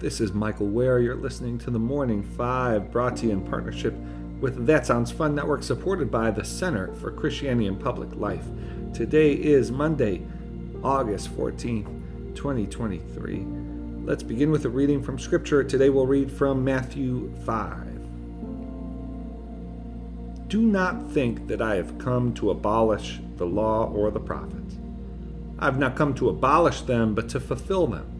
This is Michael Wear. You're listening to the Morning Five, brought to you in partnership with That Sounds Fun Network, supported by the Center for Christianity and Public Life. Today is Monday, August 14th, 2023. Let's begin with a reading from Scripture. Today we'll read from Matthew 5. Do not think that I have come to abolish the law or the prophets. I have not come to abolish them, but to fulfill them.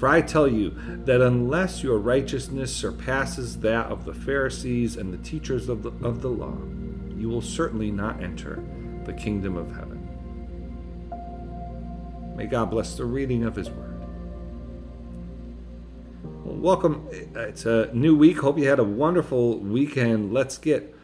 For I tell you that unless your righteousness surpasses that of the Pharisees and the teachers of the, of the law, you will certainly not enter the kingdom of heaven. May God bless the reading of His word. Welcome. It's a new week. Hope you had a wonderful weekend. Let's get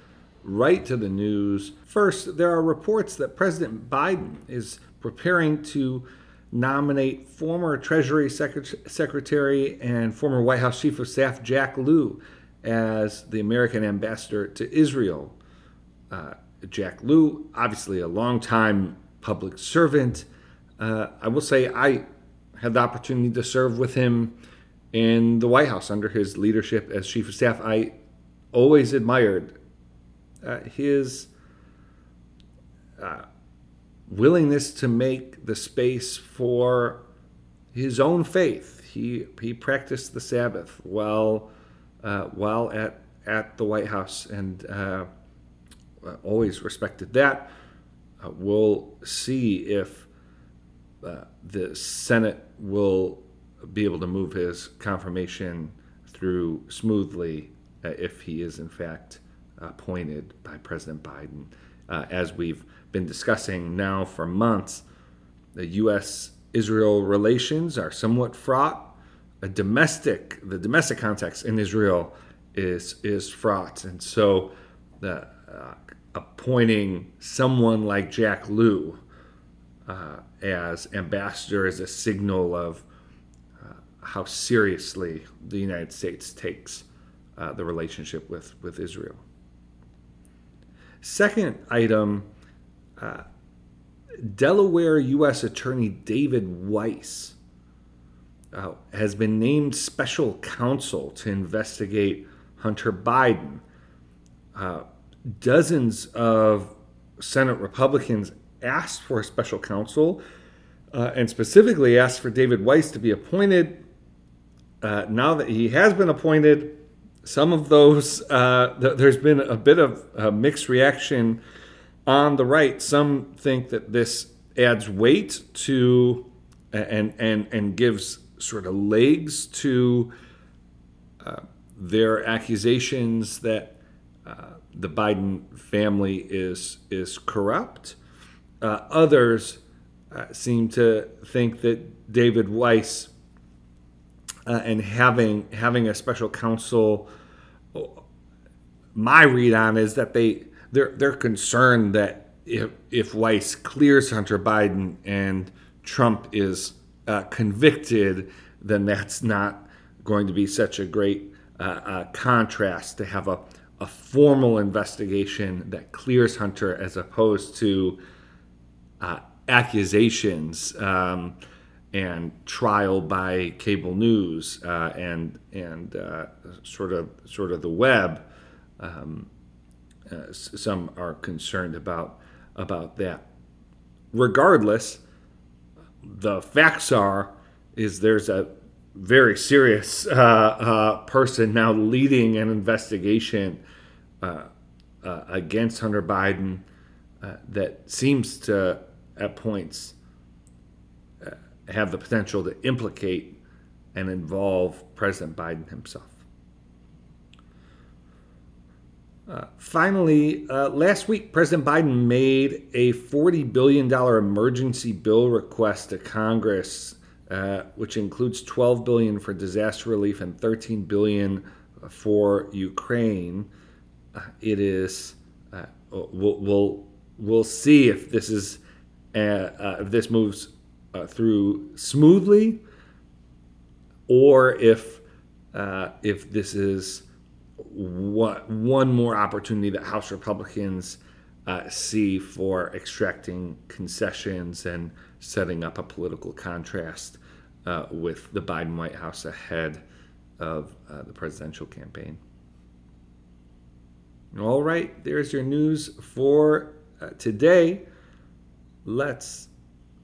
right to the news. First, there are reports that President Biden is preparing to nominate former Treasury Secretary and former White House Chief of Staff Jack Lew as the American ambassador to Israel. Uh, Jack Lew, obviously a longtime public servant. Uh, I will say I had the opportunity to serve with him in the White House under his leadership as chief of staff. I always admired uh, his uh, willingness to make the space for his own faith. He he practiced the Sabbath while uh, while at at the White House and uh, always respected that. Uh, we'll see if uh, the Senate will be able to move his confirmation through smoothly uh, if he is in fact appointed by President Biden. Uh, as we've been discussing now for months, the U.S. Israel relations are somewhat fraught. A domestic, the domestic context in Israel is is fraught, and so the uh, appointing someone like Jack Lew uh, as ambassador is a signal of how seriously the United States takes uh, the relationship with, with Israel. Second item uh, Delaware U.S. Attorney David Weiss uh, has been named special counsel to investigate Hunter Biden. Uh, dozens of Senate Republicans asked for a special counsel uh, and specifically asked for David Weiss to be appointed uh, now that he has been appointed, some of those, uh, th- there's been a bit of a mixed reaction on the right. Some think that this adds weight to and, and, and gives sort of legs to uh, their accusations that uh, the Biden family is, is corrupt. Uh, others uh, seem to think that David Weiss uh, and having having a special counsel. My read on is that they they're they're concerned that if if Weiss clears Hunter Biden and Trump is uh, convicted, then that's not going to be such a great uh, uh, contrast to have a, a formal investigation that clears Hunter as opposed to uh, accusations. Um, and trial by cable news uh, and and uh, sort of sort of the web. Um, uh, some are concerned about about that. Regardless, the facts are is there's a very serious uh, uh, person now leading an investigation uh, against Hunter Biden that seems to at points have the potential to implicate and involve President Biden himself. Uh, finally, uh, last week, President Biden made a $40 billion emergency bill request to Congress uh, which includes 12 billion for disaster relief and 13 billion for Ukraine. Uh, it is uh, we'll, we'll we'll see if this is uh, if this moves uh, through smoothly, or if if this is one, one more opportunity that House Republicans uh, see for extracting concessions and setting up a political contrast uh, with the Biden White House ahead of uh, the presidential campaign. All right, there's your news for uh, today. Let's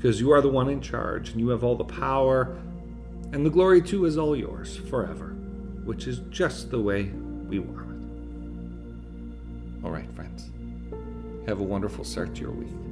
because you are the one in charge, and you have all the power, and the glory too is all yours forever, which is just the way we want it. All right, friends. Have a wonderful start to your week.